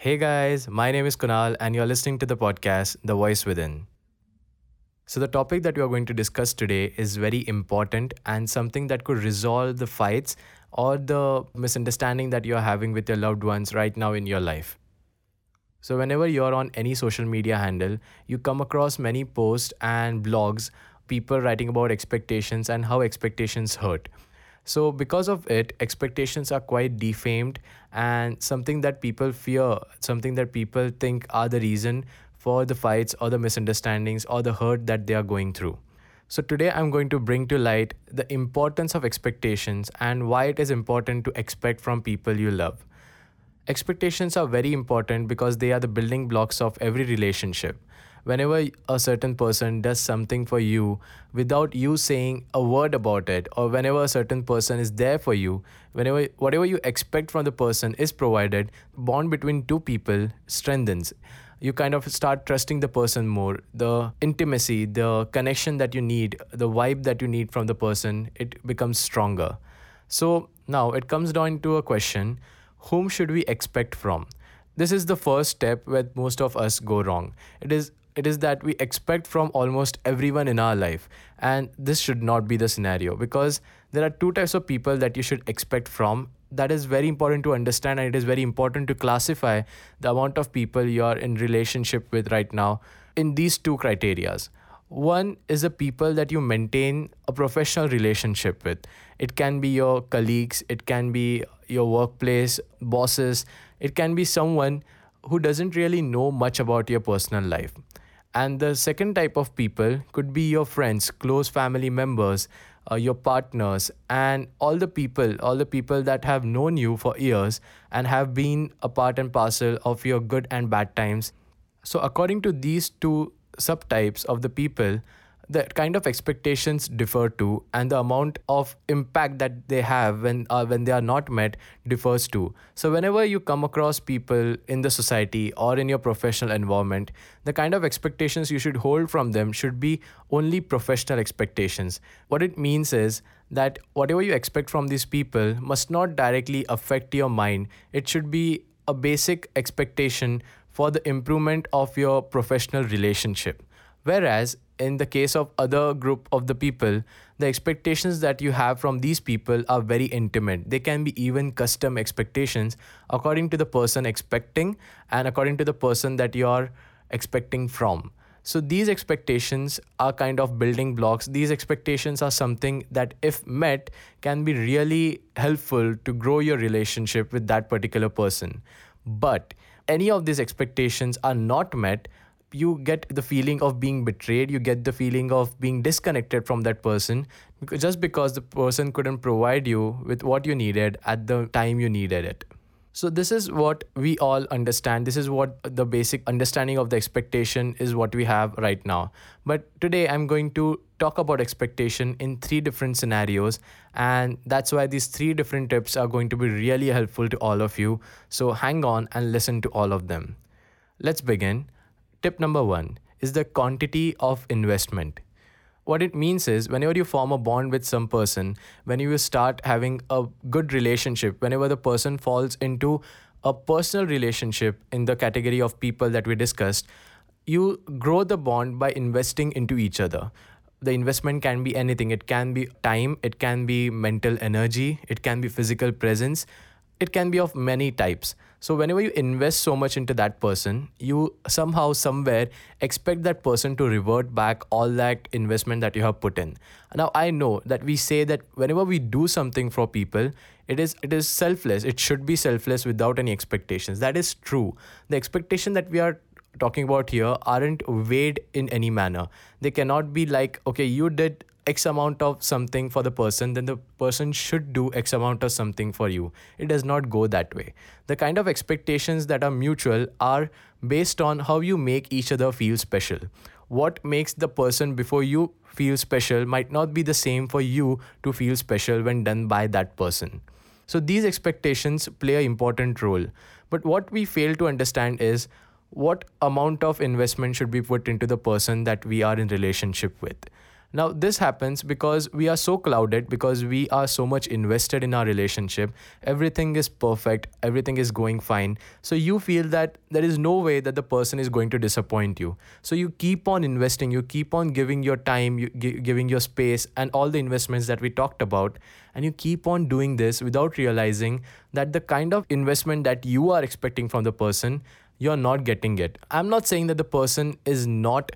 Hey guys, my name is Kunal, and you're listening to the podcast The Voice Within. So, the topic that we are going to discuss today is very important and something that could resolve the fights or the misunderstanding that you're having with your loved ones right now in your life. So, whenever you're on any social media handle, you come across many posts and blogs, people writing about expectations and how expectations hurt. So, because of it, expectations are quite defamed and something that people fear, something that people think are the reason for the fights or the misunderstandings or the hurt that they are going through. So, today I'm going to bring to light the importance of expectations and why it is important to expect from people you love. Expectations are very important because they are the building blocks of every relationship whenever a certain person does something for you without you saying a word about it or whenever a certain person is there for you whenever whatever you expect from the person is provided bond between two people strengthens. You kind of start trusting the person more. The intimacy the connection that you need the vibe that you need from the person it becomes stronger. So now it comes down to a question whom should we expect from? This is the first step where most of us go wrong. It is it is that we expect from almost everyone in our life. And this should not be the scenario because there are two types of people that you should expect from. That is very important to understand and it is very important to classify the amount of people you are in relationship with right now in these two criterias. One is the people that you maintain a professional relationship with. It can be your colleagues it can be your workplace bosses it can be someone who doesn't really know much about your personal life and the second type of people could be your friends close family members uh, your partners and all the people all the people that have known you for years and have been a part and parcel of your good and bad times. So according to these two subtypes of the people the kind of expectations differ too and the amount of impact that they have when uh, when they are not met differs too. So whenever you come across people in the society or in your professional environment the kind of expectations you should hold from them should be only professional expectations. What it means is that whatever you expect from these people must not directly affect your mind. It should be a basic expectation for the improvement of your professional relationship. Whereas in the case of other group of the people the expectations that you have from these people are very intimate. They can be even custom expectations according to the person expecting and according to the person that you are expecting from. So these expectations are kind of building blocks. These expectations are something that if met can be really helpful to grow your relationship with that particular person. But any of these expectations are not met you get the feeling of being betrayed you get the feeling of being disconnected from that person just because the person couldn't provide you with what you needed at the time you needed it. So this is what we all understand. This is what the basic understanding of the expectation is what we have right now. But today i'm going to talk about expectation in three different scenarios and that's why these three different tips are going to be really helpful to all of you. So hang on and listen to all of them. Let's begin Tip number one is the quantity of investment. What it means is, whenever you form a bond with some person, when you start having a good relationship, whenever the person falls into a personal relationship in the category of people that we discussed, you grow the bond by investing into each other. The investment can be anything. It can be time, it can be mental energy, it can be physical presence, it can be of many types. So, whenever you invest so much into that person, you somehow, somewhere expect that person to revert back all that investment that you have put in. Now, I know that we say that whenever we do something for people, it is it is selfless. It should be selfless without any expectations. That is true. The expectation that we are talking about here aren't weighed in any manner. They cannot be like, okay, you did X amount of something for the person, then the person should do X amount of something for you. It does not go that way. The kind of expectations that are mutual are based on how you make each other feel special. What makes the person before you feel special might not be the same for you to feel special when done by that person. So these expectations play an important role. But what we fail to understand is what amount of investment should be put into the person that we are in relationship with Now, this happens because we are so clouded, because we are so much invested in our relationship. Everything is perfect, everything is going fine. So, you feel that there is no way that the person is going to disappoint you. So, you keep on investing, you keep on giving your time, you gi- giving your space, and all the investments that we talked about. And you keep on doing this without realizing that the kind of investment that you are expecting from the person, you're not getting it. I'm not saying that the person is not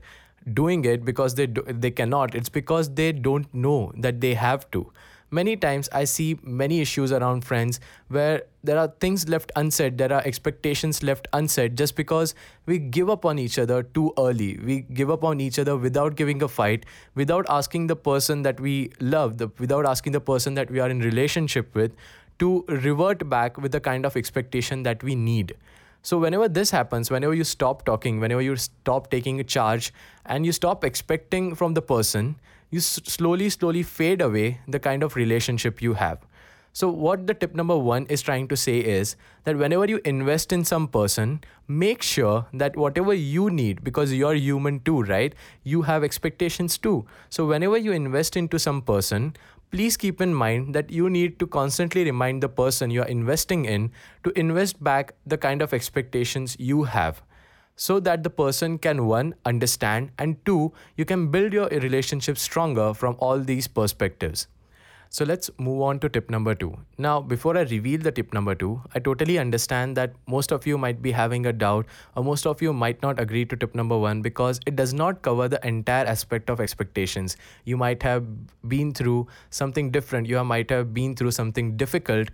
doing it because they do, they cannot. It's because they don't know that they have to. Many times i see many issues around friends where there are things left unsaid there are expectations left unsaid just because we give up on each other too early. We give up on each other without giving a fight without asking the person that we love the, without asking the person that we are in relationship with to revert back with the kind of expectation that we need so, whenever this happens, whenever you stop talking, whenever you stop taking a charge, and you stop expecting from the person, you s- slowly, slowly fade away the kind of relationship you have. So, what the tip number one is trying to say is that whenever you invest in some person, make sure that whatever you need, because you're human too, right? You have expectations too. So, whenever you invest into some person, please keep in mind that you need to constantly remind the person you're investing in to invest back the kind of expectations you have so that the person can one understand and two you can build your relationship stronger from all these perspectives so let's move on to tip number two. Now, before I reveal the tip number two, I totally understand that most of you might be having a doubt or most of you might not agree to tip number one because it does not cover the entire aspect of expectations. You might have been through something different, you might have been through something difficult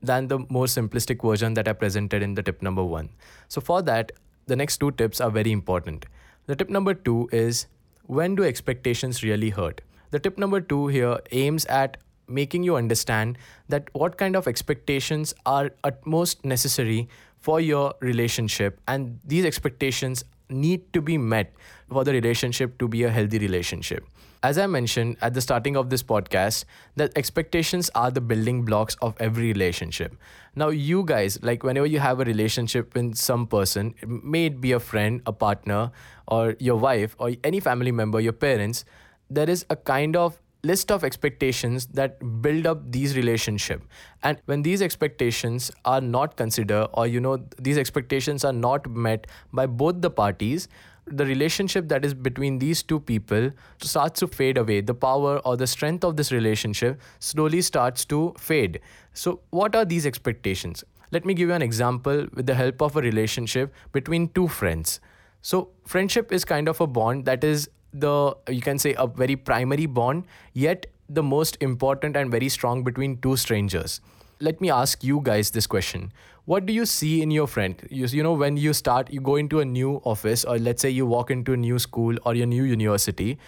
than the more simplistic version that I presented in the tip number one. So, for that, the next two tips are very important. The tip number two is when do expectations really hurt? The tip number two here aims at making you understand that what kind of expectations are at most necessary for your relationship. And these expectations need to be met for the relationship to be a healthy relationship. As i mentioned at the starting of this podcast that expectations are the building blocks of every relationship. Now you guys like whenever you have a relationship with some person may it be a friend a partner or your wife or any family member your parents there is a kind of list of expectations that build up these relationship. And when these expectations are not considered or you know these expectations are not met by both the parties the relationship that is between these two people starts to fade away. The power or the strength of this relationship slowly starts to fade. So what are these expectations? Let me give you an example with the help of a relationship between two friends. So friendship is kind of a bond that is the you can say a very primary bond yet the most important and very strong between two strangers. Let me ask you guys this question. What do you see in your friend? You, you know when you start you go into a new office or let's say you walk into a new school or your new university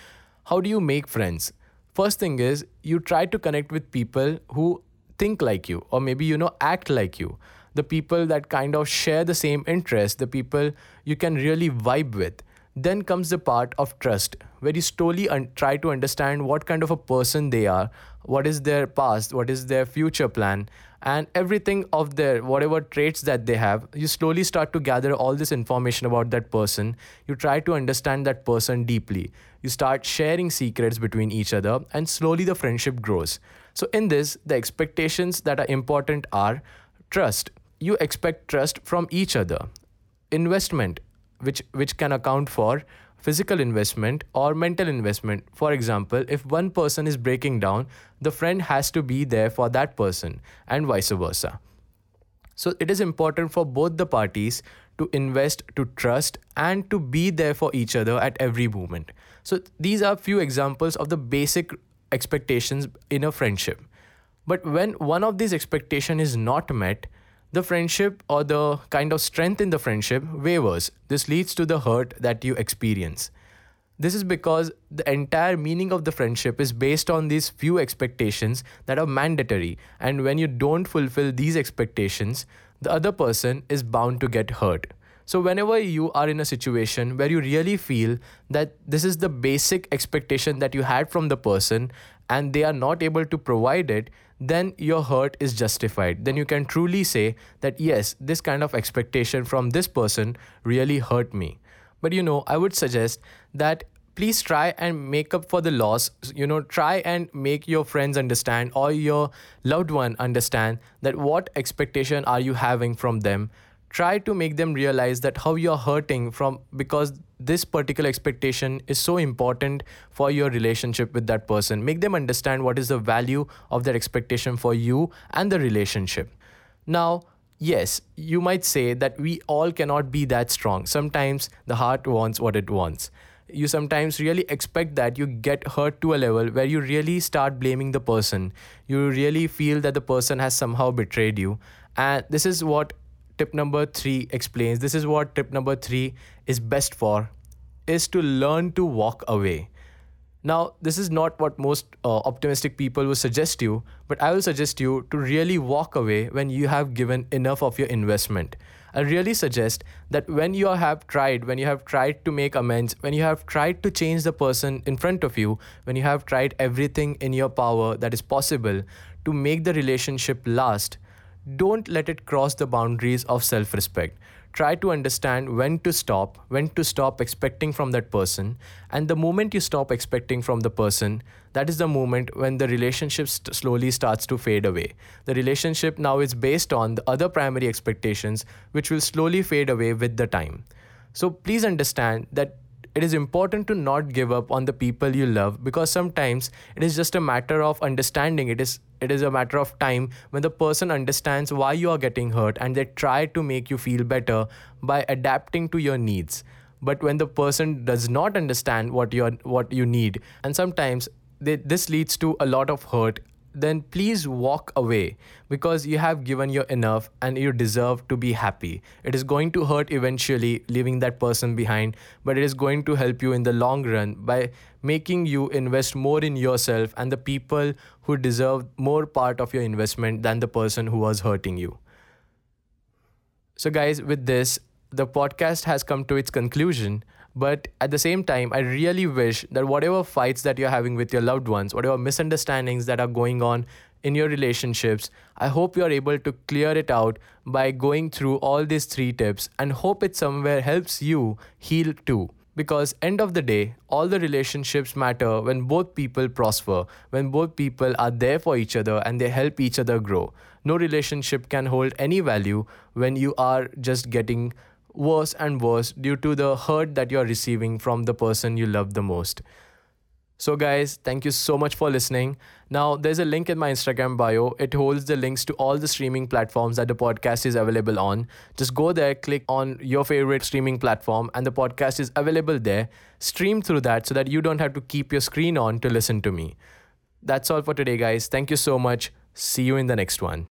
how do you make friends? First thing is you try to connect with people who think like you or maybe you know act like you. The people that kind of share the same interest the people you can really vibe with then comes the part of trust, where you slowly un- try to understand what kind of a person they are, what is their past, what is their future plan, and everything of their whatever traits that they have. You slowly start to gather all this information about that person. You try to understand that person deeply. You start sharing secrets between each other, and slowly the friendship grows. So, in this, the expectations that are important are trust. You expect trust from each other, investment which which can account for physical investment or mental investment. For example if one person is breaking down the friend has to be there for that person and vice versa. So it is important for both the parties to invest to trust and to be there for each other at every moment. So these are few examples of the basic expectations in a friendship. But when one of these expectation is not met the friendship or the kind of strength in the friendship wavers. This leads to the hurt that you experience. This is because the entire meaning of the friendship is based on these few expectations that are mandatory. And when you don't fulfill these expectations, the other person is bound to get hurt. So, whenever you are in a situation where you really feel that this is the basic expectation that you had from the person and they are not able to provide it, then your hurt is justified. Then you can truly say that, yes, this kind of expectation from this person really hurt me. But you know, I would suggest that please try and make up for the loss you know try and make your friends understand or your loved one understand that what expectation are you having from them try to make them realize that how you're hurting from because this particular expectation is so important for your relationship with that person make them understand what is the value of that expectation for you and the relationship now yes you might say that we all cannot be that strong sometimes the heart wants what it wants you sometimes really expect that you get hurt to a level where you really start blaming the person. You really feel that the person has somehow betrayed you. And this is what tip number three explains. This is what tip number three is best for is to learn to walk away. Now, this is not what most uh, optimistic people will suggest you, but I will suggest you to really walk away when you have given enough of your investment. I really suggest that when you have tried, when you have tried to make amends, when you have tried to change the person in front of you, when you have tried everything in your power that is possible to make the relationship last, don't let it cross the boundaries of self respect try to understand when to stop, when to stop expecting from that person. And the moment you stop expecting from the person, that is the moment when the relationship st- slowly starts to fade away. The relationship now is based on the other primary expectations, which will slowly fade away with the time. So please understand that it is important to not give up on the people you love because sometimes it is just a matter of understanding. It is it is a matter of time when the person understands why you are getting hurt and they try to make you feel better by adapting to your needs. But when the person does not understand what you what you need and sometimes they, this leads to a lot of hurt then please walk away because you have given your enough and you deserve to be happy. It is going to hurt eventually leaving that person behind, but it is going to help you in the long run by making you invest more in yourself and the people who deserve more part of your investment than the person who was hurting you. So, guys, with this, the podcast has come to its conclusion. But at the same time, I really wish that whatever fights that you're having with your loved ones, whatever misunderstandings that are going on in your relationships, I hope you're able to clear it out by going through all these three tips and hope it somewhere helps you heal too. Because end of the day all the relationships matter when both people prosper when both people are there for each other and they help each other grow. No relationship can hold any value when you are just getting worse and worse due to the hurt that you're receiving from the person you love the most. So, guys, thank you so much for listening. Now, there's a link in my Instagram bio. It holds the links to all the streaming platforms that the podcast is available on. Just go there, click on your favorite streaming platform, and the podcast is available there. Stream through that so that you don't have to keep your screen on to listen to me. That's all for today, guys. Thank you so much. See you in the next one.